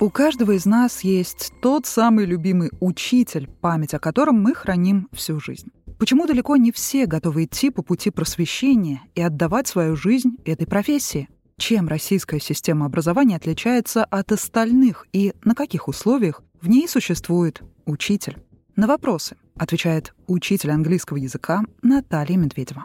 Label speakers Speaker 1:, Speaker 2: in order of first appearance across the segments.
Speaker 1: У каждого из нас есть тот самый любимый учитель, память о котором мы храним всю жизнь. Почему далеко не все готовы идти по пути просвещения и отдавать свою жизнь этой профессии? Чем российская система образования отличается от остальных и на каких условиях в ней существует учитель? На вопросы отвечает учитель английского языка Наталья Медведева.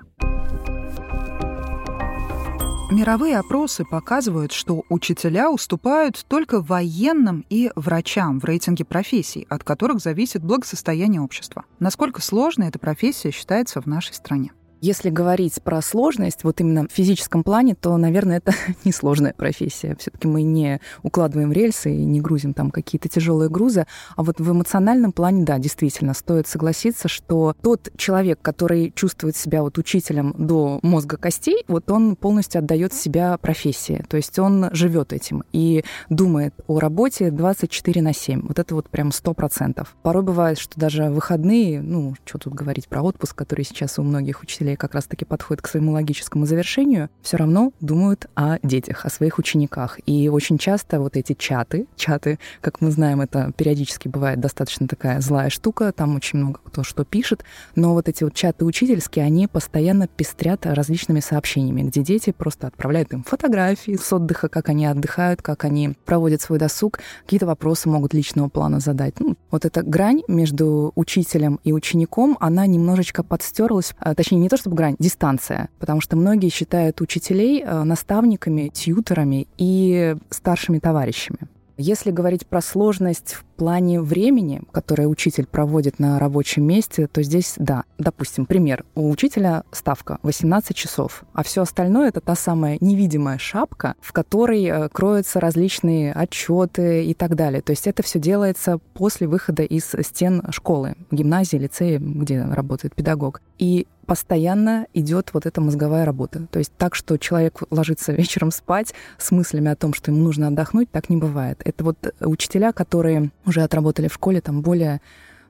Speaker 1: Мировые опросы показывают, что учителя уступают только военным и врачам в рейтинге профессий, от которых зависит благосостояние общества. Насколько сложной эта профессия считается в нашей стране?
Speaker 2: Если говорить про сложность, вот именно в физическом плане, то, наверное, это несложная профессия. Все-таки мы не укладываем рельсы и не грузим там какие-то тяжелые грузы. А вот в эмоциональном плане, да, действительно, стоит согласиться, что тот человек, который чувствует себя вот учителем до мозга костей, вот он полностью отдает себя профессии. То есть он живет этим и думает о работе 24 на 7. Вот это вот прям 100%. Порой бывает, что даже выходные, ну, что тут говорить про отпуск, который сейчас у многих учителей история как раз-таки подходит к своему логическому завершению, все равно думают о детях, о своих учениках. И очень часто вот эти чаты, чаты, как мы знаем, это периодически бывает достаточно такая злая штука, там очень много кто что пишет, но вот эти вот чаты учительские, они постоянно пестрят различными сообщениями, где дети просто отправляют им фотографии с отдыха, как они отдыхают, как они проводят свой досуг, какие-то вопросы могут личного плана задать. Ну, вот эта грань между учителем и учеником, она немножечко подстерлась, а, точнее, не то, чтобы грань, дистанция. Потому что многие считают учителей э, наставниками, тьютерами и старшими товарищами. Если говорить про сложность в плане времени, которое учитель проводит на рабочем месте, то здесь, да, допустим, пример. У учителя ставка 18 часов, а все остальное это та самая невидимая шапка, в которой э, кроются различные отчеты и так далее. То есть это все делается после выхода из стен школы, гимназии, лицея, где работает педагог. И постоянно идет вот эта мозговая работа. То есть так, что человек ложится вечером спать с мыслями о том, что ему нужно отдохнуть, так не бывает. Это вот учителя, которые уже отработали в школе там более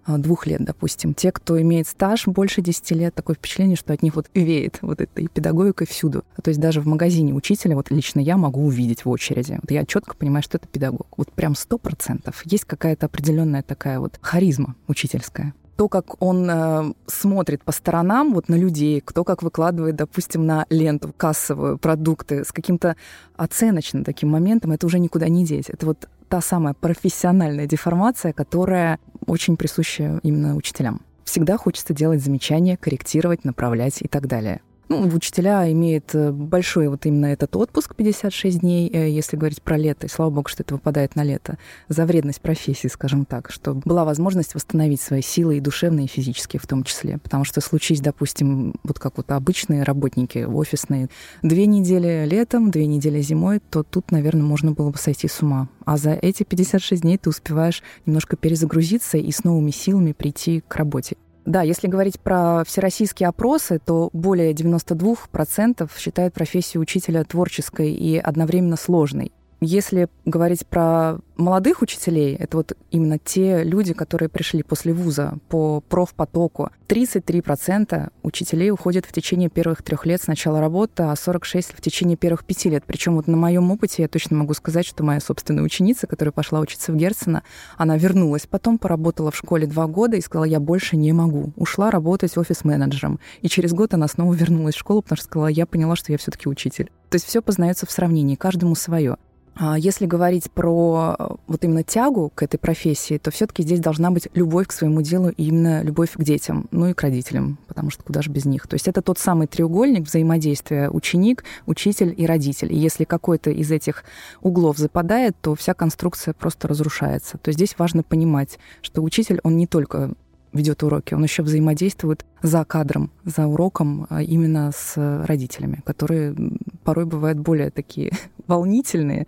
Speaker 2: а, двух лет, допустим. Те, кто имеет стаж больше 10 лет, такое впечатление, что от них вот веет вот этой педагогикой всюду. То есть даже в магазине учителя, вот лично я могу увидеть в очереди. Вот я четко понимаю, что это педагог. Вот прям сто процентов. Есть какая-то определенная такая вот харизма учительская то, как он э, смотрит по сторонам, вот на людей, кто как выкладывает, допустим, на ленту кассовую продукты с каким-то оценочным таким моментом, это уже никуда не деть. Это вот та самая профессиональная деформация, которая очень присуща именно учителям. Всегда хочется делать замечания, корректировать, направлять и так далее. Ну, учителя имеют э, большой вот именно этот отпуск 56 дней, э, если говорить про лето, и слава богу, что это выпадает на лето, за вредность профессии, скажем так, чтобы была возможность восстановить свои силы и душевные, и физические в том числе. Потому что случись, допустим, вот как вот обычные работники офисные, две недели летом, две недели зимой, то тут, наверное, можно было бы сойти с ума. А за эти 56 дней ты успеваешь немножко перезагрузиться и с новыми силами прийти к работе. Да, если говорить про всероссийские опросы, то более 92% считают профессию учителя творческой и одновременно сложной. Если говорить про молодых учителей, это вот именно те люди, которые пришли после вуза по профпотоку, 33% учителей уходят в течение первых трех лет с начала работы, а 46% в течение первых пяти лет. Причем вот на моем опыте я точно могу сказать, что моя собственная ученица, которая пошла учиться в Герцена, она вернулась потом, поработала в школе два года и сказала, я больше не могу. Ушла работать офис-менеджером. И через год она снова вернулась в школу, потому что сказала, я поняла, что я все-таки учитель. То есть все познается в сравнении, каждому свое. А если говорить про э, вот именно тягу к этой профессии, то все-таки здесь должна быть любовь к своему делу и именно любовь к детям, ну и к родителям, потому что куда же без них. То есть это тот самый треугольник взаимодействия ученик, учитель и родитель. И если какой-то из этих углов западает, то вся конструкция просто разрушается. То есть здесь важно понимать, что учитель, он не только ведет уроки, он еще взаимодействует за кадром, за уроком а именно с родителями, которые порой бывают более такие волнительные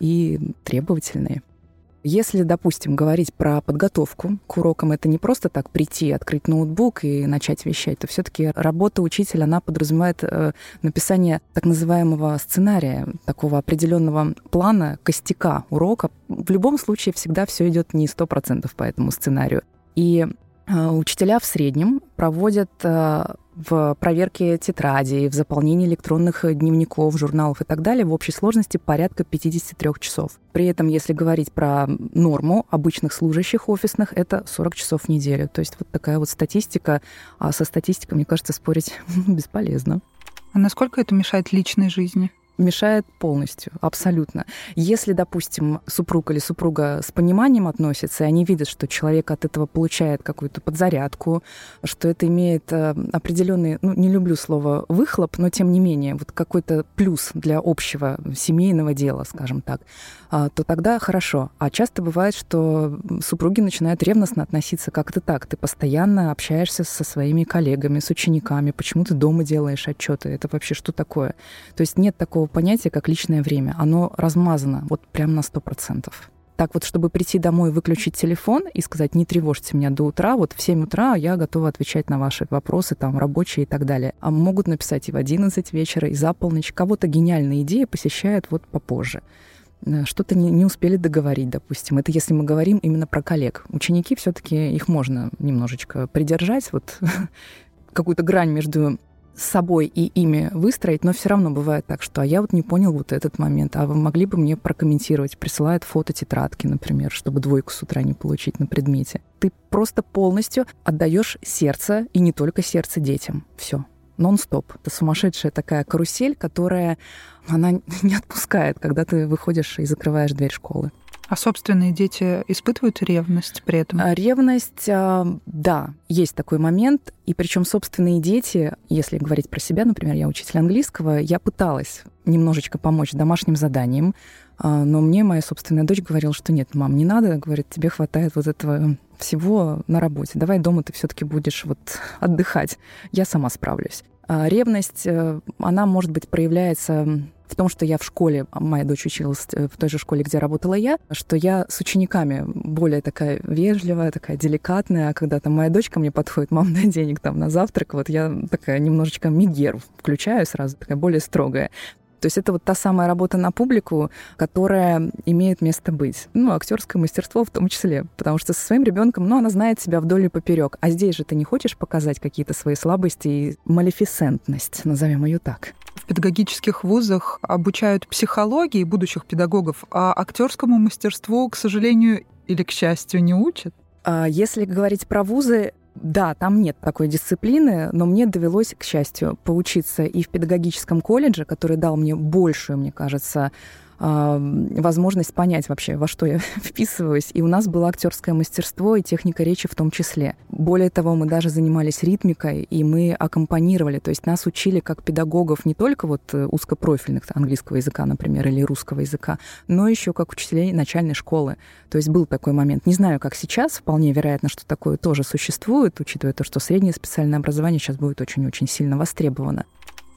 Speaker 2: и требовательные. Если, допустим, говорить про подготовку к урокам, это не просто так прийти, открыть ноутбук и начать вещать, то все-таки работа учителя, она подразумевает э, написание так называемого сценария, такого определенного плана, костяка урока. В любом случае всегда все идет не сто процентов по этому сценарию. И учителя в среднем проводят э, в проверке тетрадей, в заполнении электронных дневников, журналов и так далее в общей сложности порядка 53 часов. При этом, если говорить про норму обычных служащих офисных, это 40 часов в неделю. То есть вот такая вот статистика. А со статистикой, мне кажется, спорить бесполезно.
Speaker 1: А насколько это мешает личной жизни?
Speaker 2: Мешает полностью, абсолютно. Если, допустим, супруг или супруга с пониманием относятся, и они видят, что человек от этого получает какую-то подзарядку, что это имеет э, определенный, ну, не люблю слово выхлоп, но тем не менее, вот какой-то плюс для общего семейного дела, скажем так, а, то тогда хорошо. А часто бывает, что супруги начинают ревностно относиться как-то так. Ты постоянно общаешься со своими коллегами, с учениками, почему ты дома делаешь отчеты, это вообще что такое? То есть нет такого такого понятия, как личное время. Оно размазано вот прям на сто процентов. Так вот, чтобы прийти домой, выключить телефон и сказать, не тревожьте меня до утра, вот в 7 утра я готова отвечать на ваши вопросы, там, рабочие и так далее. А могут написать и в 11 вечера, и за полночь. Кого-то гениальные идеи посещают вот попозже э, что-то не, не успели договорить, допустим. Это если мы говорим именно про коллег. Ученики все-таки их можно немножечко придержать, вот какую-то грань между с собой и ими выстроить, но все равно бывает так, что а я вот не понял вот этот момент, а вы могли бы мне прокомментировать, присылают фото тетрадки, например, чтобы двойку с утра не получить на предмете. Ты просто полностью отдаешь сердце, и не только сердце детям. Все, нон-стоп. Это сумасшедшая такая карусель, которая она не отпускает, когда ты выходишь и закрываешь дверь школы.
Speaker 1: А собственные дети испытывают ревность при этом?
Speaker 2: А, ревность, а, да, есть такой момент. И причем собственные дети, если говорить про себя, например, я учитель английского, я пыталась немножечко помочь домашним заданиям, а, но мне моя собственная дочь говорила, что нет, мам, не надо, говорит, тебе хватает вот этого всего на работе. Давай дома ты все-таки будешь вот отдыхать. Я сама справлюсь. Ревность, э, она, может быть, проявляется в том, что я в школе, а моя дочь училась э, в той же школе, где работала я, что я с учениками более такая вежливая, такая деликатная, а когда там моя дочка мне подходит, мам, дай денег там на завтрак, вот я такая немножечко мигер включаю сразу, такая более строгая. То есть это вот та самая работа на публику, которая имеет место быть. Ну, актерское мастерство в том числе. Потому что со своим ребенком, ну, она знает себя вдоль и поперек. А здесь же ты не хочешь показать какие-то свои слабости и малефисентность, назовем ее так
Speaker 1: в педагогических вузах обучают психологии будущих педагогов, а актерскому мастерству, к сожалению или к счастью, не учат?
Speaker 2: А если говорить про вузы, да, там нет такой дисциплины, но мне довелось, к счастью, поучиться и в педагогическом колледже, который дал мне большую, мне кажется, возможность понять вообще, во что я вписываюсь. И у нас было актерское мастерство и техника речи в том числе. Более того, мы даже занимались ритмикой, и мы аккомпанировали. То есть нас учили как педагогов не только вот э, узкопрофильных английского языка, например, или русского языка, но еще как учителей начальной школы. То есть был такой момент. Не знаю, как сейчас, вполне вероятно, что такое тоже существует, учитывая то, что среднее специальное образование сейчас будет очень-очень сильно востребовано.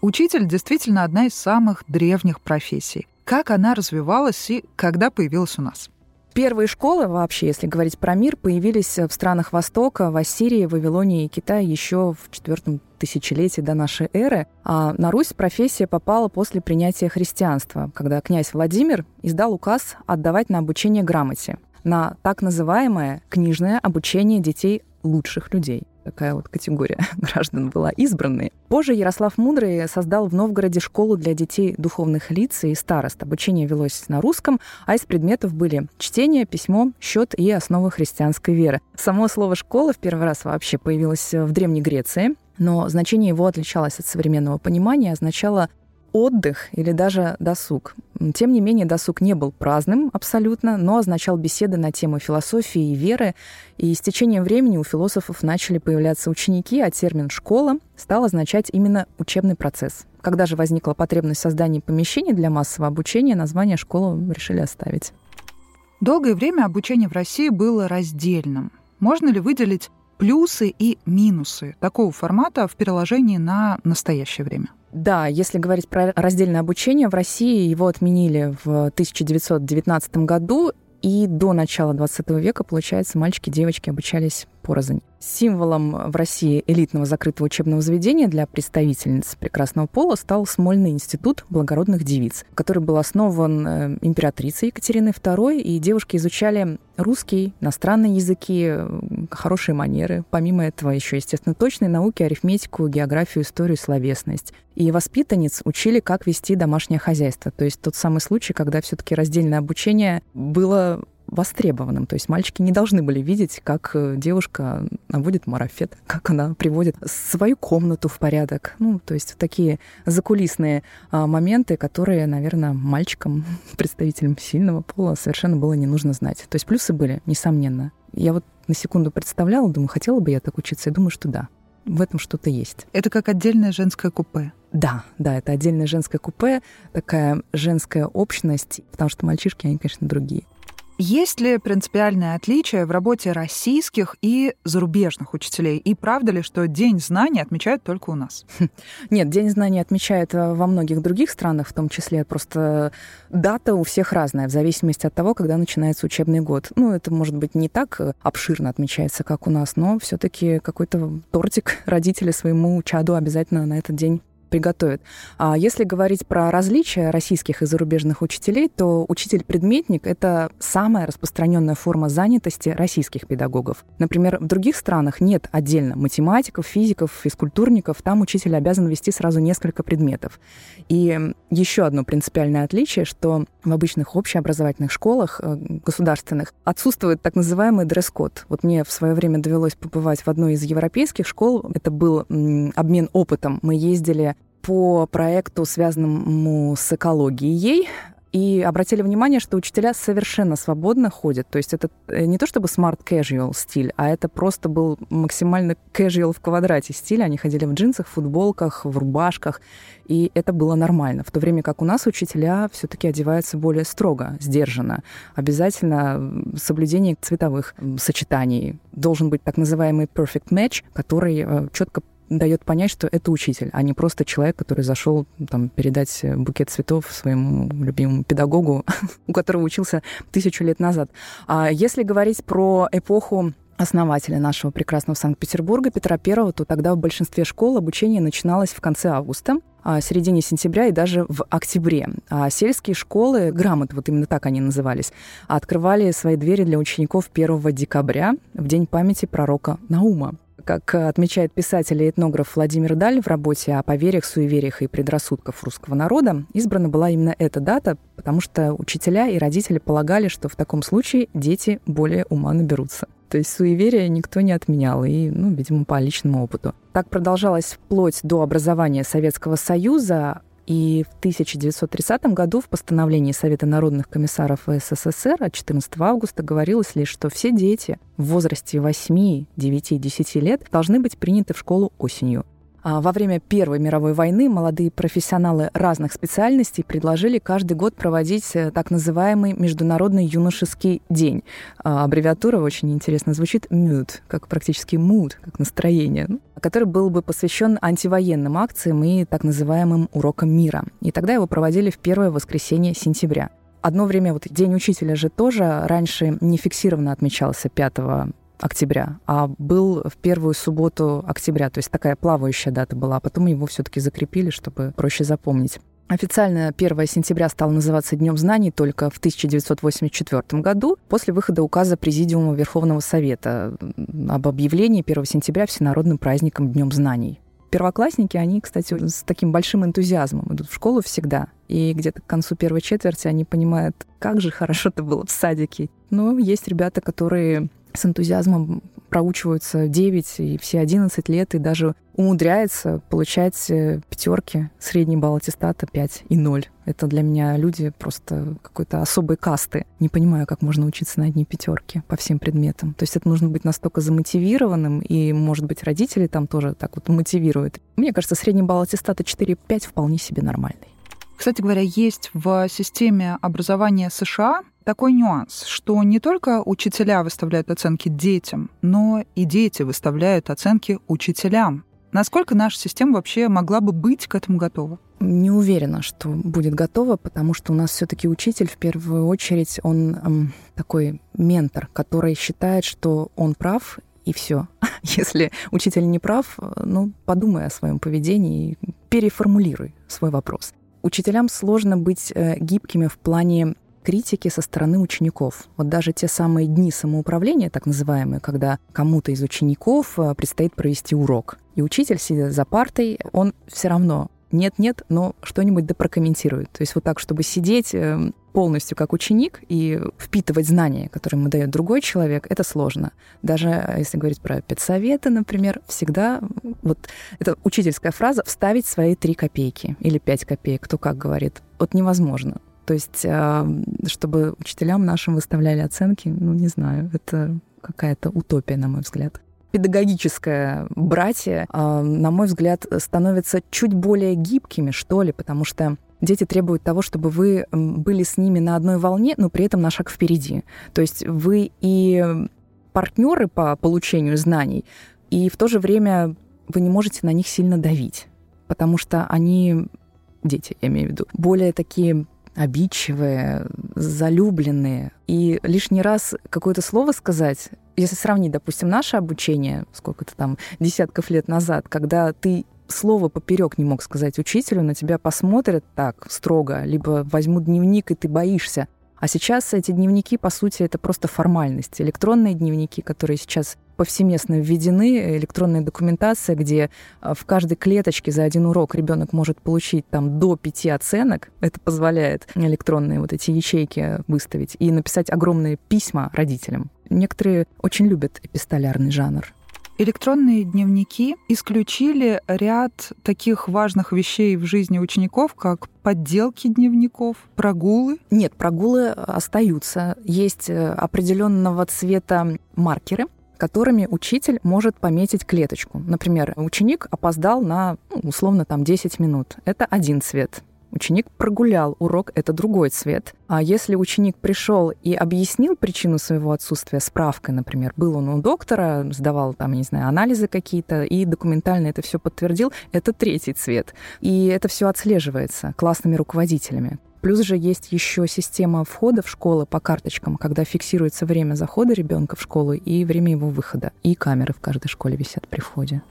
Speaker 1: Учитель действительно одна из самых древних профессий как она развивалась и когда появилась у нас.
Speaker 2: Первые школы вообще, если говорить про мир, появились в странах Востока, в Ассирии, Вавилонии и Китае еще в четвертом тысячелетии до нашей эры. А на Русь профессия попала после принятия христианства, когда князь Владимир издал указ отдавать на обучение грамоте, на так называемое книжное обучение детей лучших людей такая вот категория граждан была избранные. Позже Ярослав Мудрый создал в Новгороде школу для детей духовных лиц и старост. Обучение велось на русском, а из предметов были чтение, письмо, счет и основы христианской веры. Само слово «школа» в первый раз вообще появилось в Древней Греции, но значение его отличалось от современного понимания, означало отдых или даже досуг. Тем не менее, досуг не был праздным абсолютно, но означал беседы на тему философии и веры. И с течением времени у философов начали появляться ученики, а термин «школа» стал означать именно учебный процесс. Когда же возникла потребность в создании помещений для массового обучения, название «школу» решили оставить.
Speaker 1: Долгое время обучение в России было раздельным. Можно ли выделить плюсы и минусы такого формата в переложении на настоящее время?
Speaker 2: Да, если говорить про раздельное обучение, в России его отменили в 1919 году, и до начала 20 века, получается, мальчики и девочки обучались порознь. Символом в России элитного закрытого учебного заведения для представительниц прекрасного пола стал Смольный институт благородных девиц, который был основан э, императрицей Екатериной II, и девушки изучали русский, иностранные языки, хорошие манеры. Помимо этого еще, естественно, точные науки, арифметику, географию, историю, словесность. И воспитанниц учили, как вести домашнее хозяйство. То есть тот самый случай, когда все-таки раздельное обучение было востребованным. То есть мальчики не должны были видеть, как э, девушка наводит марафет, как она приводит свою комнату в порядок. Ну, то есть такие закулисные а, моменты, которые, наверное, мальчикам, представителям сильного пола, совершенно было не нужно знать. То есть плюсы были, несомненно. Я вот на секунду представляла, думаю, хотела бы я так учиться, и думаю, что да, в этом что-то есть.
Speaker 1: Это как отдельное женское купе.
Speaker 2: Да, да, это отдельное женское купе, такая женская общность, потому что мальчишки, они, конечно, другие.
Speaker 1: Есть ли принципиальное отличие в работе российских и зарубежных учителей? И правда ли, что День знаний отмечают только у нас?
Speaker 2: Нет, День знаний отмечают э, во многих других странах, в том числе просто дата у всех разная, в зависимости от того, когда начинается учебный год. Ну, это, может быть, не так э, обширно отмечается, как у нас, но все таки какой-то тортик родители своему чаду обязательно на этот день приготовят. А если говорить про различия российских и зарубежных учителей, то учитель-предметник — это самая распространенная форма занятости российских педагогов. Например, в других странах нет отдельно математиков, физиков, физкультурников. Там учитель обязан вести сразу несколько предметов. И еще одно принципиальное отличие, что в обычных общеобразовательных школах э, государственных отсутствует так называемый дресс-код. Вот мне в свое время довелось побывать в одной из европейских школ. Это был обмен опытом. Мы ездили по проекту, связанному с экологией, и обратили внимание, что учителя совершенно свободно ходят. То есть это э, не то чтобы smart casual стиль, а это просто был максимально casual в квадрате стиль. Они ходили в джинсах, футболках, в рубашках, и это было нормально. В то время как у нас учителя все-таки одеваются более строго, сдержанно. Обязательно соблюдение цветовых сочетаний. Должен быть так называемый perfect match, который э, четко дает понять, что это учитель, а не просто человек, который зашел там, передать букет цветов своему любимому педагогу, у которого учился тысячу лет назад. А если говорить про эпоху основателя нашего прекрасного Санкт-Петербурга Петра I, то тогда в большинстве школ обучение начиналось в конце августа, а, середине сентября и даже в октябре. А сельские школы, грамоты, вот именно так они назывались, открывали свои двери для учеников 1 декабря, в день памяти пророка Наума. Как отмечает писатель и этнограф Владимир Даль в работе о поверьях, суевериях и предрассудках русского народа, избрана была именно эта дата, потому что учителя и родители полагали, что в таком случае дети более ума наберутся. То есть суеверия никто не отменял, и, ну, видимо, по личному опыту. Так продолжалось вплоть до образования Советского Союза, и в 1930 году в постановлении Совета народных комиссаров СССР от 14 августа говорилось лишь, что все дети в возрасте 8, 9, 10 лет должны быть приняты в школу осенью. А во время Первой мировой войны молодые профессионалы разных специальностей предложили каждый год проводить э, так называемый Международный юношеский день. А аббревиатура очень интересно звучит «MUD», как практически «mood», как настроение, ну, который был бы посвящен антивоенным акциям и так называемым урокам мира. И тогда его проводили в первое воскресенье сентября. Одно время вот День учителя же тоже раньше не фиксированно отмечался 5 октября, а был в первую субботу октября, то есть такая плавающая дата была, а потом его все-таки закрепили, чтобы проще запомнить. Официально 1 сентября стал называться Днем знаний только в 1984 году после выхода указа Президиума Верховного Совета об объявлении 1 сентября всенародным праздником Днем знаний. Первоклассники, они, кстати, с таким большим энтузиазмом идут в школу всегда. И где-то к концу первой четверти они понимают, как же хорошо это было в садике. Но есть ребята, которые с энтузиазмом проучиваются 9 и все 11 лет, и даже умудряется получать э, пятерки, средний балл аттестата 5 и 0. Это для меня люди просто какой-то особой касты. Не понимаю, как можно учиться на одни пятерки по всем предметам. То есть это нужно быть настолько замотивированным, и, может быть, родители там тоже так вот мотивируют. Мне кажется, средний балл аттестата 4-5 вполне себе нормальный.
Speaker 1: Кстати говоря, есть в системе образования США такой нюанс, что не только учителя выставляют оценки детям, но и дети выставляют оценки учителям. Насколько наша система вообще могла бы быть к этому готова?
Speaker 2: Не уверена, что будет готова, потому что у нас все-таки учитель в первую очередь он эм, такой ментор, который считает, что он прав и все. Если учитель не прав, ну, подумай о своем поведении и переформулируй свой вопрос. Учителям сложно быть э, гибкими в плане критики со стороны учеников. Вот даже те самые дни самоуправления, так называемые, когда кому-то из учеников э, предстоит провести урок. И учитель, сидя за партой, он все равно нет-нет, но что-нибудь да прокомментирует. То есть вот так, чтобы сидеть эм, полностью как ученик и впитывать знания, которые ему дает другой человек, это сложно. Даже э, если говорить про педсоветы, например, всегда вот это учительская фраза «вставить свои три копейки» или пять копеек, кто как говорит. Вот невозможно. То есть, чтобы учителям нашим выставляли оценки, ну, не знаю, это какая-то утопия, на мой взгляд педагогическое братье, на мой взгляд, становятся чуть более гибкими, что ли, потому что дети требуют того, чтобы вы были с ними на одной волне, но при этом на шаг впереди. То есть вы и партнеры по получению знаний, и в то же время вы не можете на них сильно давить, потому что они, дети, я имею в виду, более такие обидчивые, залюбленные. И лишний раз какое-то слово сказать, если сравнить, допустим, наше обучение, сколько-то там десятков лет назад, когда ты слово поперек не мог сказать учителю, на тебя посмотрят так строго, либо возьмут дневник, и ты боишься. А сейчас эти дневники, по сути, это просто формальность. Электронные дневники, которые сейчас повсеместно введены, электронная документация, где а, в каждой клеточке за один урок ребенок может получить там до пяти оценок. Это позволяет электронные вот эти ячейки выставить и написать огромные письма родителям. Некоторые очень любят эпистолярный жанр.
Speaker 1: Электронные дневники исключили ряд таких важных вещей в жизни учеников, как подделки дневников, прогулы.
Speaker 2: Нет, прогулы остаются. Есть э, определенного цвета маркеры, которыми учитель может пометить клеточку. Например, ученик опоздал на, ну, условно, там 10 минут. Это один цвет. Ученик прогулял урок, это другой цвет. А если ученик пришел и объяснил причину своего отсутствия справкой, например, был он у доктора, сдавал там, не знаю, анализы какие-то, и документально это все подтвердил, это третий цвет. И это все отслеживается классными руководителями. Плюс же есть еще система входа в школы по карточкам, когда фиксируется время захода ребенка в школу и время его выхода. И камеры в каждой школе висят при входе.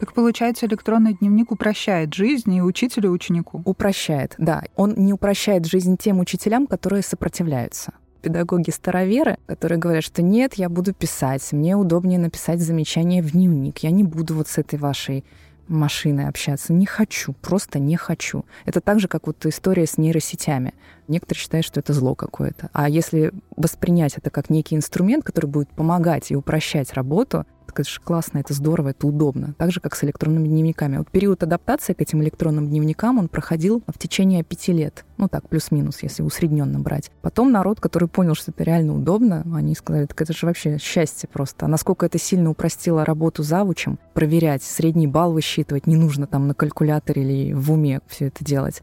Speaker 1: Так получается, электронный дневник упрощает жизнь и учителю, и ученику?
Speaker 2: Упрощает, да. Он не упрощает жизнь тем учителям, которые сопротивляются педагоги-староверы, которые говорят, что нет, я буду писать, мне удобнее написать замечание в дневник, я не буду вот с этой вашей машиной общаться. Не хочу, просто не хочу. Это так же, как вот история с нейросетями. Некоторые считают, что это зло какое-то. А если воспринять это как некий инструмент, который будет помогать и упрощать работу, это же классно, это здорово, это удобно. Так же, как с электронными дневниками. Вот период адаптации к этим электронным дневникам, он проходил в течение пяти лет. Ну так, плюс-минус, если усредненно брать. Потом народ, который понял, что это реально удобно, они сказали, так это же вообще счастье просто. А насколько это сильно упростило работу завучем, проверять, средний балл высчитывать, не нужно там на калькуляторе или в уме все это делать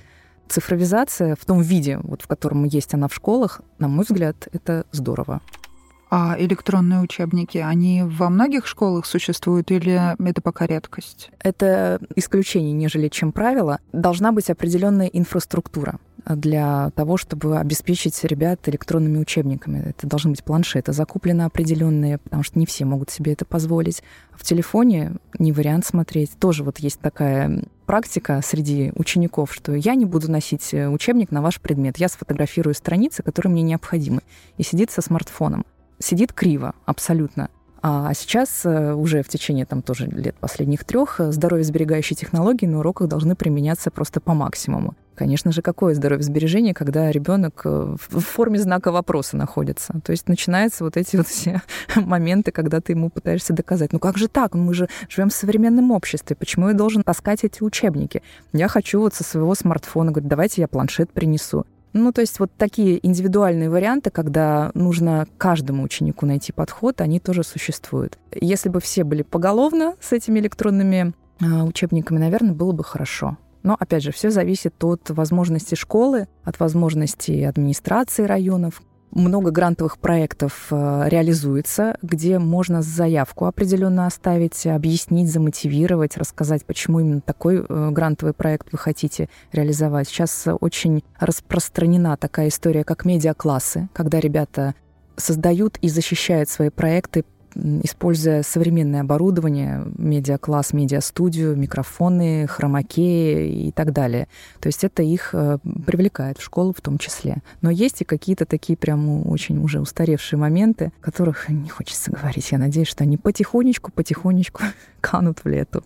Speaker 2: цифровизация в том виде, вот в котором есть она в школах, на мой взгляд, это здорово.
Speaker 1: А электронные учебники, они во многих школах существуют или это пока редкость?
Speaker 2: Это исключение, нежели чем правило. Должна быть определенная инфраструктура для того, чтобы обеспечить ребят электронными учебниками. Это должны быть планшеты, закуплены определенные, потому что не все могут себе это позволить. В телефоне не вариант смотреть. Тоже вот есть такая практика среди учеников, что я не буду носить учебник на ваш предмет. Я сфотографирую страницы, которые мне необходимы. И сидит со смартфоном сидит криво абсолютно. А сейчас э, уже в течение там тоже лет последних трех э, здоровье сберегающие технологии на уроках должны применяться просто по максимуму. Конечно же, какое здоровье сбережения, когда ребенок э, в форме знака вопроса находится. То есть начинаются вот эти вот все моменты, когда ты ему пытаешься доказать, ну как же так, мы же живем в современном обществе, почему я должен таскать эти учебники? Я хочу вот со своего смартфона, говорить, давайте я планшет принесу. Ну, то есть вот такие индивидуальные варианты, когда нужно каждому ученику найти подход, они тоже существуют. Если бы все были поголовно с этими электронными э, учебниками, наверное, было бы хорошо. Но, опять же, все зависит от возможности школы, от возможности администрации районов, много грантовых проектов э, реализуется, где можно заявку определенно оставить, объяснить, замотивировать, рассказать, почему именно такой э, грантовый проект вы хотите реализовать. Сейчас очень распространена такая история, как медиаклассы, когда ребята создают и защищают свои проекты используя современное оборудование, медиакласс, медиастудию, микрофоны, хромакеи и так далее. То есть это их э, привлекает в школу в том числе. Но есть и какие-то такие прям очень уже устаревшие моменты, о которых не хочется говорить. Я надеюсь, что они потихонечку-потихонечку канут в лету.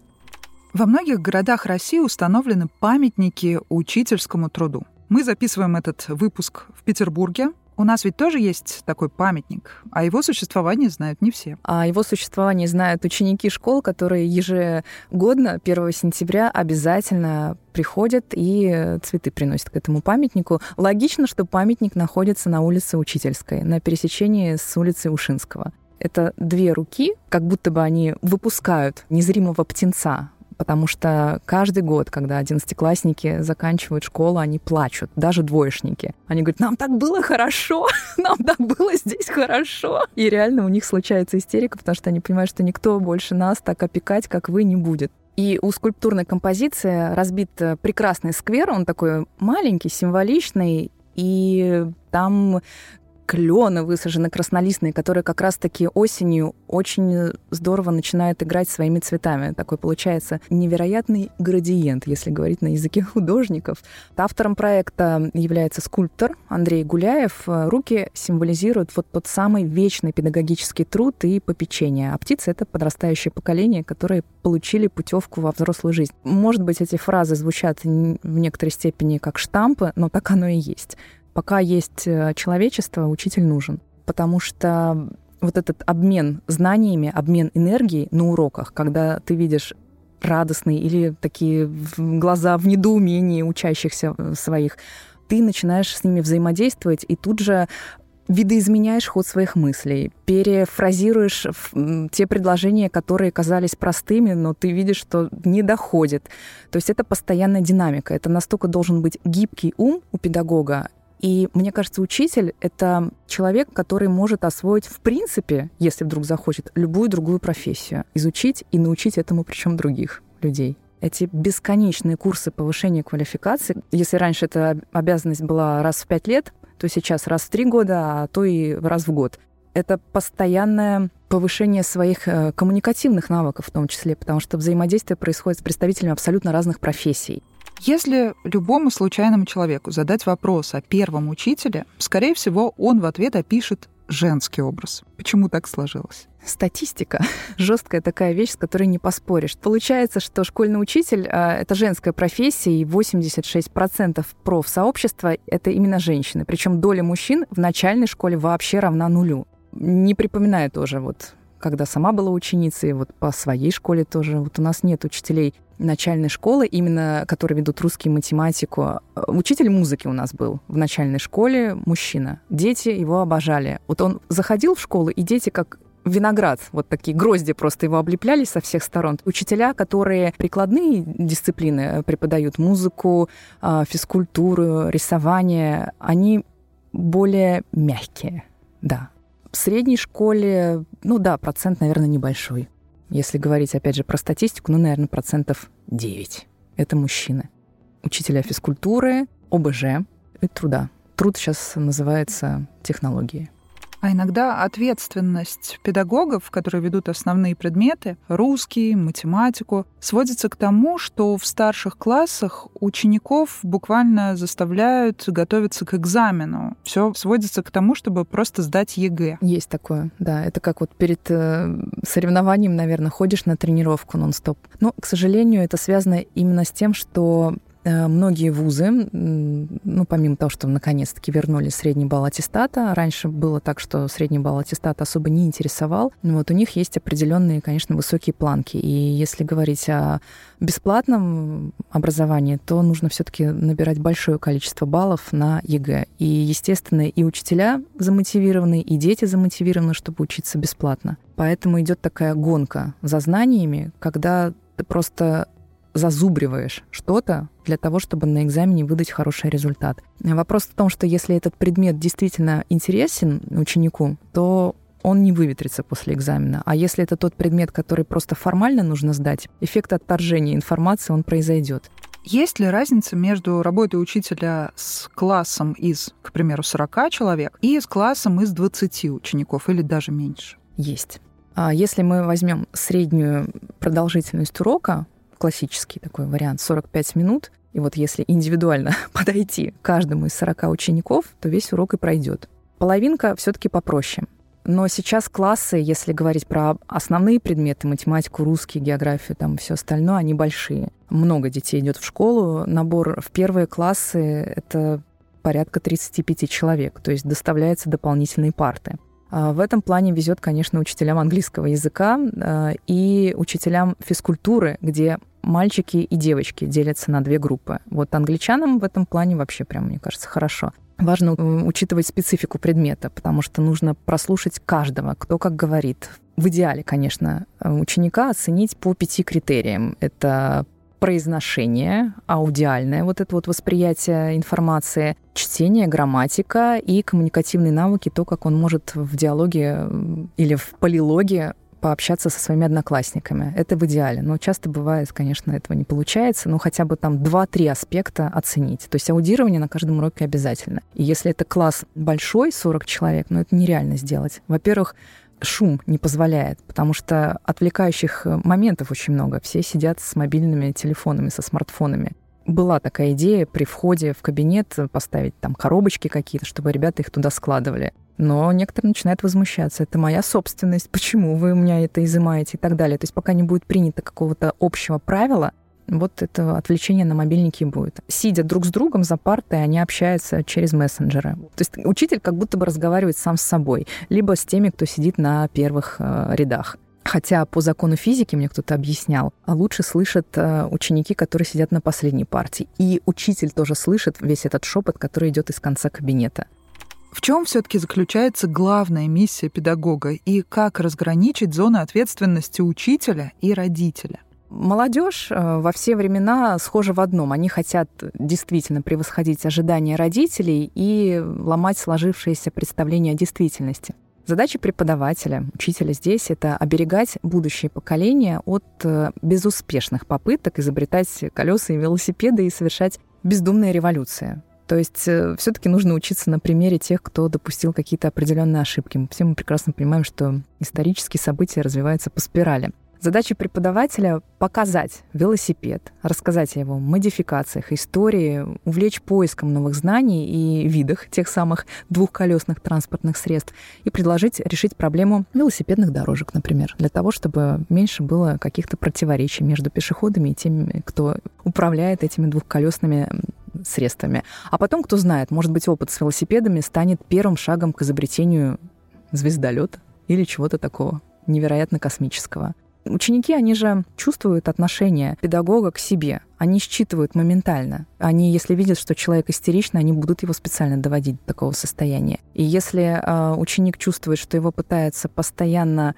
Speaker 1: Во многих городах России установлены памятники учительскому труду. Мы записываем этот выпуск в Петербурге, у нас ведь тоже есть такой памятник, а его существование знают не все.
Speaker 2: А его существование знают ученики школ, которые ежегодно 1 сентября обязательно приходят и цветы приносят к этому памятнику. Логично, что памятник находится на улице Учительской, на пересечении с улицей Ушинского. Это две руки, как будто бы они выпускают незримого птенца потому что каждый год, когда одиннадцатиклассники заканчивают школу, они плачут, даже двоечники. Они говорят, нам так было хорошо, нам так было здесь хорошо. И реально у них случается истерика, потому что они понимают, что никто больше нас так опекать, как вы, не будет. И у скульптурной композиции разбит э, прекрасный сквер, он такой маленький, символичный, и там клены высажены краснолистные, которые как раз-таки осенью очень здорово начинают играть своими цветами. Такой получается невероятный градиент, если говорить на языке художников. Автором проекта является скульптор Андрей Гуляев. Руки символизируют вот тот самый вечный педагогический труд и попечение. А птицы — это подрастающее поколение, которые получили путевку во взрослую жизнь. Может быть, эти фразы звучат в некоторой степени как штампы, но так оно и есть пока есть э, человечество, учитель нужен. Потому что вот этот обмен знаниями, обмен энергией на уроках, когда ты видишь радостные или такие глаза в недоумении учащихся э, своих, ты начинаешь с ними взаимодействовать и тут же видоизменяешь ход своих мыслей, перефразируешь те предложения, которые казались простыми, но ты видишь, что не доходит. То есть это постоянная динамика. Это настолько должен быть гибкий ум у педагога и мне кажется, учитель — это человек, который может освоить, в принципе, если вдруг захочет, любую другую профессию, изучить и научить этому причем других людей. Эти бесконечные курсы повышения квалификации, если раньше эта обязанность была раз в пять лет, то сейчас раз в три года, а то и раз в год. Это постоянное повышение своих э, коммуникативных навыков в том числе, потому что взаимодействие происходит с представителями абсолютно разных профессий.
Speaker 1: Если любому случайному человеку задать вопрос о первом учителе, скорее всего, он в ответ опишет женский образ. Почему так сложилось?
Speaker 2: Статистика. Жесткая такая вещь, с которой не поспоришь. Получается, что школьный учитель а, — это женская профессия, и 86% профсообщества — это именно женщины. Причем доля мужчин в начальной школе вообще равна нулю. Не припоминаю тоже вот когда сама была ученицей, вот по своей школе тоже. Вот у нас нет учителей начальной школы, именно которые ведут русский математику. Учитель музыки у нас был в начальной школе, мужчина. Дети его обожали. Вот он заходил в школу, и дети как виноград, вот такие грозди просто его облепляли со всех сторон. Учителя, которые прикладные дисциплины преподают, музыку, а, физкультуру, рисование, они более мягкие, да. В средней школе, ну да, процент, наверное, небольшой. Если говорить, опять же, про статистику, ну, наверное, процентов 9. Это мужчины. Учителя физкультуры, ОБЖ и труда. Труд сейчас называется технологии.
Speaker 1: А иногда ответственность педагогов, которые ведут основные предметы, русский, математику, сводится к тому, что в старших классах учеников буквально заставляют готовиться к экзамену. Все сводится к тому, чтобы просто сдать ЕГЭ.
Speaker 2: Есть такое, да. Это как вот перед э, соревнованием, наверное, ходишь на тренировку нон-стоп. Но, к сожалению, это связано именно с тем, что многие вузы, ну, помимо того, что наконец-таки вернули средний балл аттестата, раньше было так, что средний балл аттестата особо не интересовал, вот у них есть определенные, конечно, высокие планки. И если говорить о бесплатном образовании, то нужно все-таки набирать большое количество баллов на ЕГЭ. И, естественно, и учителя замотивированы, и дети замотивированы, чтобы учиться бесплатно. Поэтому идет такая гонка за знаниями, когда ты просто зазубриваешь что-то для того, чтобы на экзамене выдать хороший результат. Вопрос в том, что если этот предмет действительно интересен ученику, то он не выветрится после экзамена. А если это тот предмет, который просто формально нужно сдать, эффект отторжения информации, он произойдет.
Speaker 1: Есть ли разница между работой учителя с классом из, к примеру, 40 человек и с классом из 20 учеников или даже меньше?
Speaker 2: Есть. А если мы возьмем среднюю продолжительность урока, классический такой вариант, 45 минут, и вот если индивидуально подойти каждому из 40 учеников, то весь урок и пройдет. Половинка все-таки попроще. Но сейчас классы, если говорить про основные предметы, математику, русский, географию, там все остальное, они большие. Много детей идет в школу. Набор в первые классы — это порядка 35 человек, то есть доставляются дополнительные парты. А в этом плане везет, конечно, учителям английского языка а, и учителям физкультуры, где мальчики и девочки делятся на две группы. Вот англичанам в этом плане вообще прям, мне кажется, хорошо. Важно учитывать специфику предмета, потому что нужно прослушать каждого, кто как говорит. В идеале, конечно, ученика оценить по пяти критериям. Это произношение, аудиальное вот это вот восприятие информации, чтение, грамматика и коммуникативные навыки, то, как он может в диалоге или в полилоге пообщаться со своими одноклассниками. Это в идеале. Но часто бывает, конечно, этого не получается. Но хотя бы там 2-3 аспекта оценить. То есть аудирование на каждом уроке обязательно. И если это класс большой, 40 человек, ну это нереально сделать. Во-первых, шум не позволяет, потому что отвлекающих моментов очень много. Все сидят с мобильными телефонами, со смартфонами была такая идея при входе в кабинет поставить там коробочки какие-то, чтобы ребята их туда складывали. Но некоторые начинают возмущаться. Это моя собственность. Почему вы у меня это изымаете и так далее. То есть пока не будет принято какого-то общего правила, вот это отвлечение на мобильнике будет. Сидя друг с другом за партой, они общаются через мессенджеры. То есть учитель как будто бы разговаривает сам с собой, либо с теми, кто сидит на первых э, рядах. Хотя по закону физики, мне кто-то объяснял, лучше слышат э, ученики, которые сидят на последней партии. И учитель тоже слышит весь этот шепот, который идет из конца кабинета.
Speaker 1: В чем все-таки заключается главная миссия педагога и как разграничить зоны ответственности учителя и родителя?
Speaker 2: Молодежь э, во все времена схожа в одном. Они хотят действительно превосходить ожидания родителей и ломать сложившиеся представления о действительности. Задача преподавателя, учителя здесь — это оберегать будущее поколение от э, безуспешных попыток изобретать колеса и велосипеды и совершать бездумные революции. То есть э, все-таки нужно учиться на примере тех, кто допустил какие-то определенные ошибки. Все мы прекрасно понимаем, что исторические события развиваются по спирали. Задача преподавателя — показать велосипед, рассказать о его модификациях, истории, увлечь поиском новых знаний и видах тех самых двухколесных транспортных средств и предложить решить проблему велосипедных дорожек, например, для того, чтобы меньше было каких-то противоречий между пешеходами и теми, кто управляет этими двухколесными средствами. А потом, кто знает, может быть, опыт с велосипедами станет первым шагом к изобретению звездолета или чего-то такого невероятно космического. Ученики, они же чувствуют отношение педагога к себе. Они считывают моментально. Они, если видят, что человек истеричный, они будут его специально доводить до такого состояния. И если э, ученик чувствует, что его пытаются постоянно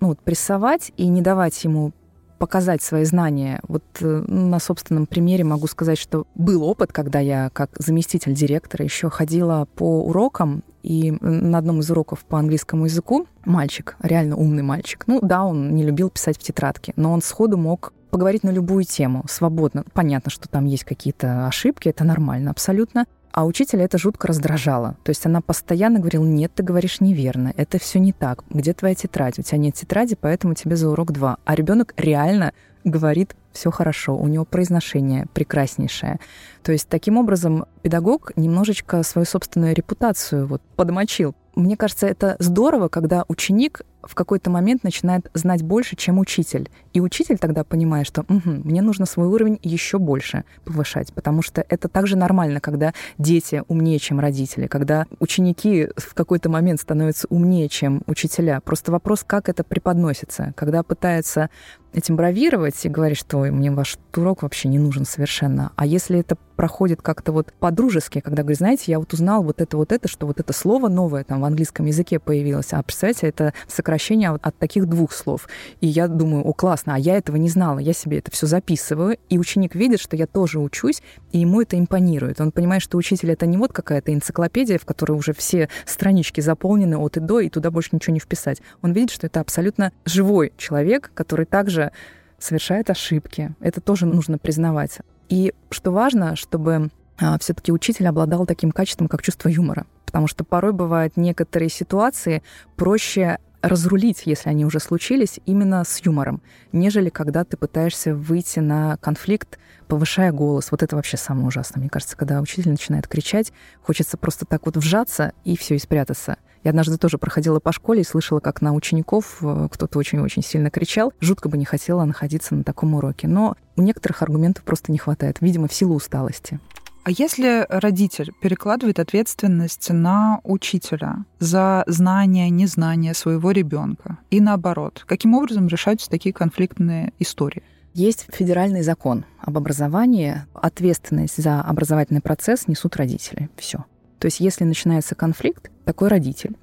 Speaker 2: ну, вот, прессовать и не давать ему показать свои знания. Вот э, на собственном примере могу сказать, что был опыт, когда я как заместитель директора еще ходила по урокам и на одном из уроков по английскому языку мальчик, реально умный мальчик, ну да, он не любил писать в тетрадке, но он сходу мог поговорить на любую тему, свободно. Понятно, что там есть какие-то ошибки, это нормально абсолютно. А учителя это жутко раздражало. То есть она постоянно говорила, нет, ты говоришь неверно, это все не так. Где твоя тетрадь? У тебя нет тетради, поэтому тебе за урок два. А ребенок реально говорит все хорошо, у него произношение прекраснейшее. То есть таким образом педагог немножечко свою собственную репутацию вот подмочил. Мне кажется, это здорово, когда ученик в какой-то момент начинает знать больше, чем учитель. И учитель тогда понимает, что угу, мне нужно свой уровень еще больше повышать, потому что это также нормально, когда дети умнее, чем родители, когда ученики в какой-то момент становятся умнее, чем учителя. Просто вопрос, как это преподносится. Когда пытается этим бравировать и говорить, что мне ваш урок вообще не нужен совершенно. А если это проходит как-то вот по-дружески, когда говорит, знаете, я вот узнал вот это, вот это, что вот это слово новое там в английском языке появилось, а представляете, это сокращение от, таких двух слов. И я думаю, о, классно, а я этого не знала, я себе это все записываю, и ученик видит, что я тоже учусь, и ему это импонирует. Он понимает, что учитель это не вот какая-то энциклопедия, в которой уже все странички заполнены от и до, и туда больше ничего не вписать. Он видит, что это абсолютно живой человек, который также совершает ошибки. Это тоже нужно признавать. И что важно, чтобы а, все-таки учитель обладал таким качеством, как чувство юмора. Потому что порой бывают некоторые ситуации проще разрулить, если они уже случились, именно с юмором, нежели когда ты пытаешься выйти на конфликт, повышая голос. Вот это вообще самое ужасное. Мне кажется, когда учитель начинает кричать, хочется просто так вот вжаться и все, и спрятаться. Я однажды тоже проходила по школе и слышала, как на учеников э, кто-то очень-очень сильно кричал. Жутко бы не хотела находиться на таком уроке. Но у некоторых аргументов просто не хватает, видимо, в силу усталости.
Speaker 1: А если родитель перекладывает ответственность на учителя за знание, незнание своего ребенка и наоборот, каким образом решаются такие конфликтные истории?
Speaker 2: Есть федеральный закон об образовании. Ответственность за образовательный процесс несут родители. Все. То есть если начинается конфликт, такой родитель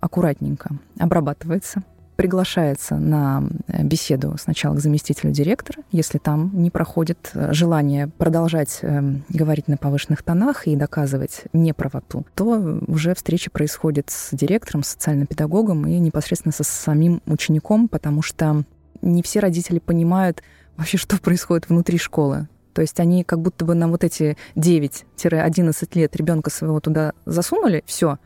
Speaker 2: аккуратненько обрабатывается, приглашается на э, беседу сначала к заместителю директора, если там не проходит э, желание продолжать э, говорить на повышенных тонах и доказывать неправоту, то уже встреча происходит с директором, социальным педагогом и непосредственно со самим учеником, потому что не все родители понимают вообще, что происходит внутри школы. То есть они как будто бы на вот эти 9-11 лет ребенка своего туда засунули, все,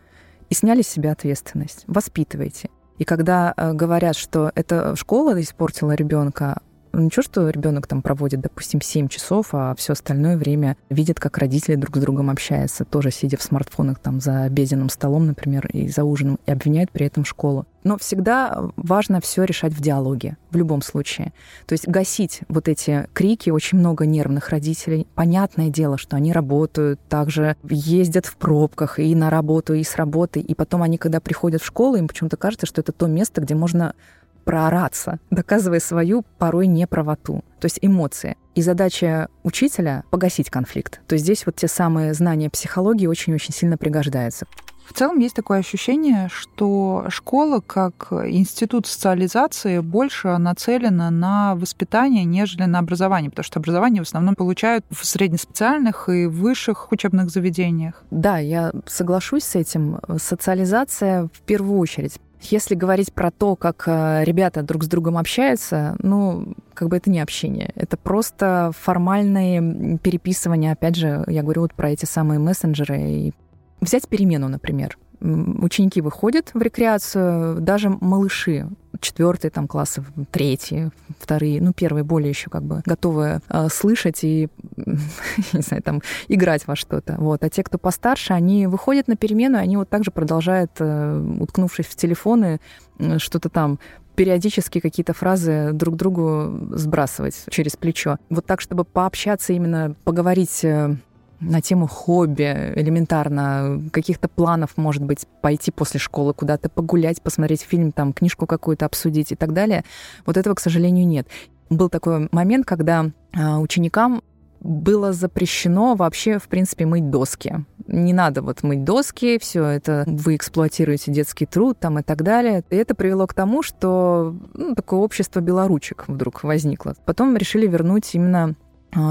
Speaker 2: и сняли с себя ответственность. Воспитывайте. И когда э, говорят, что это школа испортила ребенка, ничего, что ребенок там проводит, допустим, 7 часов, а все остальное время видит, как родители друг с другом общаются, тоже сидя в смартфонах там за обеденным столом, например, и за ужином, и обвиняют при этом школу. Но всегда важно все решать в диалоге, в любом случае. То есть гасить вот эти крики, очень много нервных родителей. Понятное дело, что они работают, также ездят в пробках и на работу, и с работы, и потом они, когда приходят в школу, им почему-то кажется, что это то место, где можно проораться, доказывая свою порой неправоту, то есть эмоции. И задача учителя — погасить конфликт. То есть здесь вот те самые знания психологии очень-очень сильно пригождаются.
Speaker 1: В целом есть такое ощущение, что школа как институт социализации больше нацелена на воспитание, нежели на образование, потому что образование в основном получают в среднеспециальных и высших учебных заведениях.
Speaker 2: Да, я соглашусь с этим. Социализация в первую очередь. Если говорить про то, как э, ребята друг с другом общаются, ну, как бы это не общение. Это просто формальное переписывание. Опять же, я говорю вот про эти самые мессенджеры. И взять перемену, например ученики выходят в рекреацию, даже малыши, четвертые там классы, третьи, вторые, ну, первые более еще как бы готовы э, слышать и, не знаю, там, играть во что-то. Вот. А те, кто постарше, они выходят на перемену, и они вот также продолжают, э, уткнувшись в телефоны, э, что-то там периодически какие-то фразы друг другу сбрасывать через плечо. Вот так, чтобы пообщаться именно, поговорить э, на тему хобби, элементарно, каких-то планов, может быть, пойти после школы куда-то погулять, посмотреть фильм, там, книжку какую-то обсудить и так далее. Вот этого, к сожалению, нет. Был такой момент, когда а, ученикам было запрещено вообще, в принципе, мыть доски. Не надо вот мыть доски, все это вы эксплуатируете детский труд там и так далее. И это привело к тому, что ну, такое общество белоручек вдруг возникло. Потом решили вернуть именно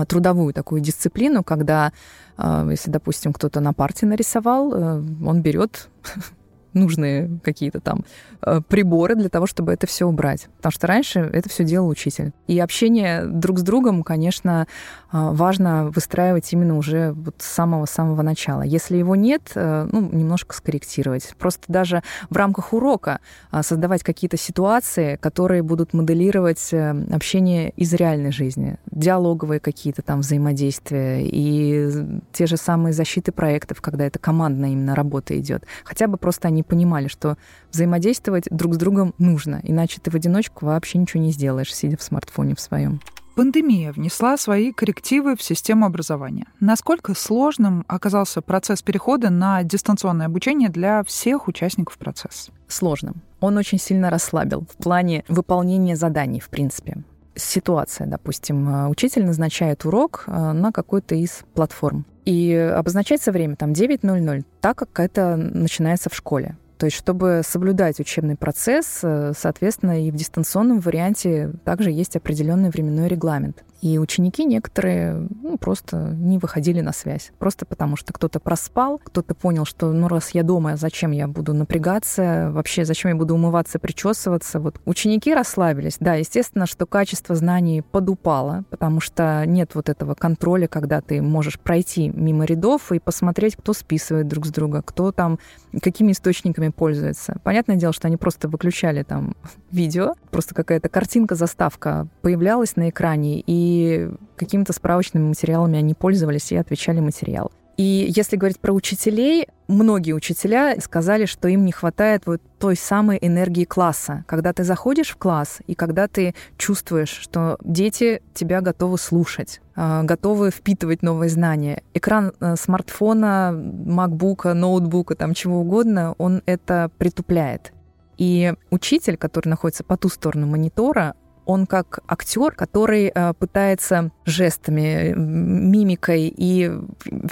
Speaker 2: трудовую такую дисциплину, когда, а, если, допустим, кто-то на парте нарисовал, э, он берет нужные какие-то там э, приборы для того, чтобы это все убрать. Потому что раньше это все делал учитель. И общение друг с другом, конечно, э, важно выстраивать именно уже вот с самого-самого начала. Если его нет, э, ну, немножко скорректировать. Просто даже в рамках урока создавать какие-то ситуации, которые будут моделировать общение из реальной жизни. Диалоговые какие-то там взаимодействия и те же самые защиты проектов, когда это командная именно работа идет. Хотя бы просто они понимали, что взаимодействовать друг с другом нужно, иначе ты в одиночку вообще ничего не сделаешь, сидя в смартфоне в своем.
Speaker 1: Пандемия внесла свои коррективы в систему образования. Насколько сложным оказался процесс перехода на дистанционное обучение для всех участников процесса?
Speaker 2: Сложным. Он очень сильно расслабил в плане выполнения заданий, в принципе. Ситуация, допустим, э, учитель назначает урок э, на какой-то из платформ. И обозначается время там 9.00, так как это начинается в школе. То есть, чтобы соблюдать учебный процесс, э, соответственно, и в дистанционном варианте также есть определенный временной регламент. И ученики некоторые ну, просто не выходили на связь. Просто потому что кто-то проспал, кто-то понял, что ну раз я дома, зачем я буду напрягаться, вообще зачем я буду умываться, причесываться. Вот ученики расслабились. Да, естественно, что качество знаний подупало, потому что нет вот этого контроля, когда ты можешь пройти мимо рядов и посмотреть, кто списывает друг с друга, кто там какими источниками пользуется. Понятное дело, что они просто выключали там видео, просто какая-то картинка, заставка появлялась на экране, и какими-то справочными материалами они пользовались и отвечали материал. И если говорить про учителей, многие учителя сказали, что им не хватает вот той самой энергии класса. Когда ты заходишь в класс, и когда ты чувствуешь, что дети тебя готовы слушать, а, готовы впитывать новые знания. Экран э, смартфона, макбука, ноутбука, там чего угодно, он это притупляет. И учитель, который находится по ту сторону монитора, он как актер, который э, пытается жестами, мимикой и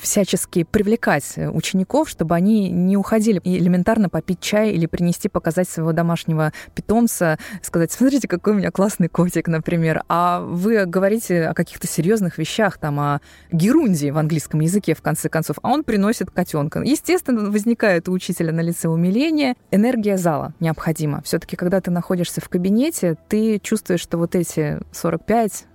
Speaker 2: всячески привлекать учеников, чтобы они не уходили и элементарно попить чай или принести, показать своего домашнего питомца, сказать, смотрите, какой у меня классный котик, например. А вы говорите о каких-то серьезных вещах, там, о герундии в английском языке, в конце концов, а он приносит котенка. Естественно, возникает у учителя на лице умиление. Энергия зала необходима. Все-таки, когда ты находишься в кабинете, ты чувствуешь, что вот эти 45-40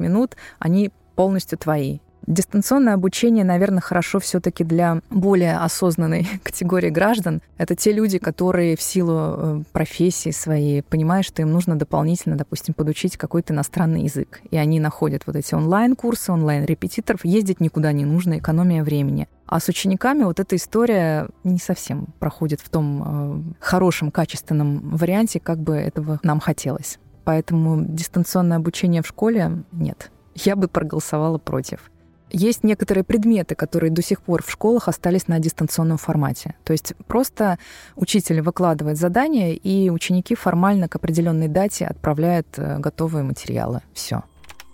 Speaker 2: минут, они полностью твои. Дистанционное обучение, наверное, хорошо все-таки для более осознанной категории граждан. Это те люди, которые в силу э, профессии своей понимают, что им нужно дополнительно, допустим, подучить какой-то иностранный язык. И они находят вот эти онлайн-курсы, онлайн-репетиторов. Ездить никуда не нужно, экономия времени. А с учениками вот эта история не совсем проходит в том э, хорошем, качественном варианте, как бы этого нам хотелось. Поэтому дистанционное обучение в школе нет. Я бы проголосовала против. Есть некоторые предметы, которые до сих пор в школах остались на дистанционном формате. То есть просто учитель выкладывает задания, и ученики формально к определенной дате отправляют э, готовые материалы. Все.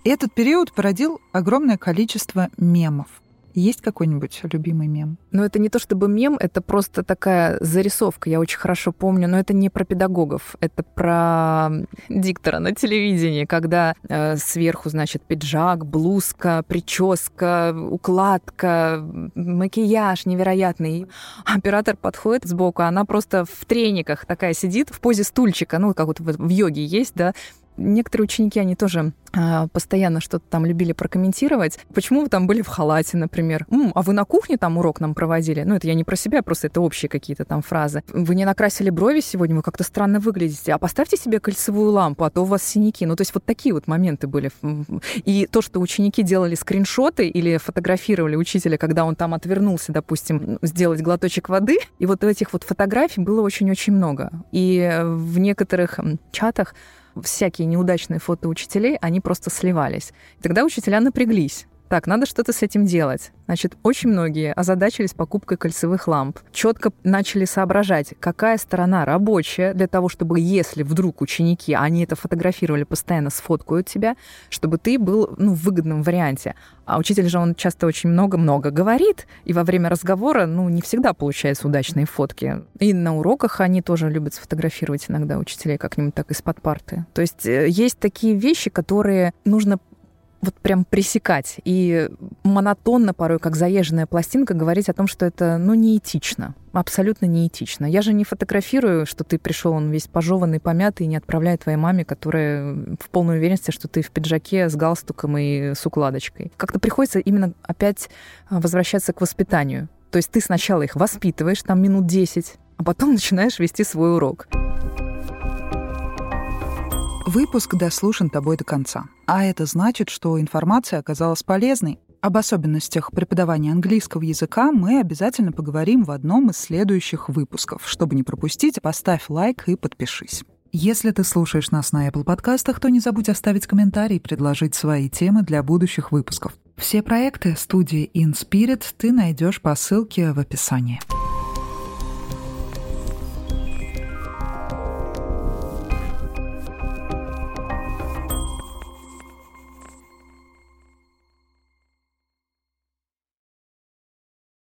Speaker 1: Этот период породил огромное количество мемов. Есть какой-нибудь любимый мем?
Speaker 2: Ну, это не то чтобы мем, это просто такая зарисовка. Я очень хорошо помню, но это не про педагогов, это про диктора на телевидении, когда э, сверху, значит, пиджак, блузка, прическа, укладка, макияж невероятный. Оператор подходит сбоку, она просто в трениках такая сидит в позе стульчика, ну, как вот в йоге есть, да, Некоторые ученики, они тоже а, постоянно что-то там любили прокомментировать. Почему вы там были в халате, например? М, а вы на кухне там урок нам проводили? Ну, это я не про себя, просто это общие какие-то там фразы. Вы не накрасили брови сегодня, вы как-то странно выглядите. А поставьте себе кольцевую лампу, а то у вас синяки. Ну, то есть вот такие вот моменты были. И то, что ученики делали скриншоты или фотографировали учителя, когда он там отвернулся, допустим, сделать глоточек воды, и вот этих вот фотографий было очень-очень много. И в некоторых чатах всякие неудачные фото учителей, они просто сливались. И тогда учителя напряглись. Так, надо что-то с этим делать. Значит, очень многие озадачились покупкой кольцевых ламп. Четко начали соображать, какая сторона рабочая для того, чтобы если вдруг ученики, они это фотографировали, постоянно сфоткают тебя, чтобы ты был ну, в выгодном варианте. А учитель же, он часто очень много-много говорит, и во время разговора, ну, не всегда получаются удачные фотки. И на уроках они тоже любят сфотографировать иногда учителей как-нибудь так из-под парты. То есть э, есть такие вещи, которые нужно вот прям пресекать и монотонно порой, как заезженная пластинка, говорить о том, что это, ну, неэтично. Абсолютно неэтично. Я же не фотографирую, что ты пришел, он весь пожеванный, помятый, и не отправляю твоей маме, которая в полной уверенности, что ты в пиджаке с галстуком и с укладочкой. Как-то приходится именно опять а, возвращаться к воспитанию. То есть ты сначала их воспитываешь, там минут 10, а потом начинаешь вести свой урок.
Speaker 1: Выпуск дослушан тобой до конца. А это значит, что информация оказалась полезной. Об особенностях преподавания английского языка мы обязательно поговорим в одном из следующих выпусков. Чтобы не пропустить, поставь лайк и подпишись. Если ты слушаешь нас на Apple подкастах, то не забудь оставить комментарий и предложить свои темы для будущих выпусков. Все проекты студии InSpirit ты найдешь по ссылке в описании.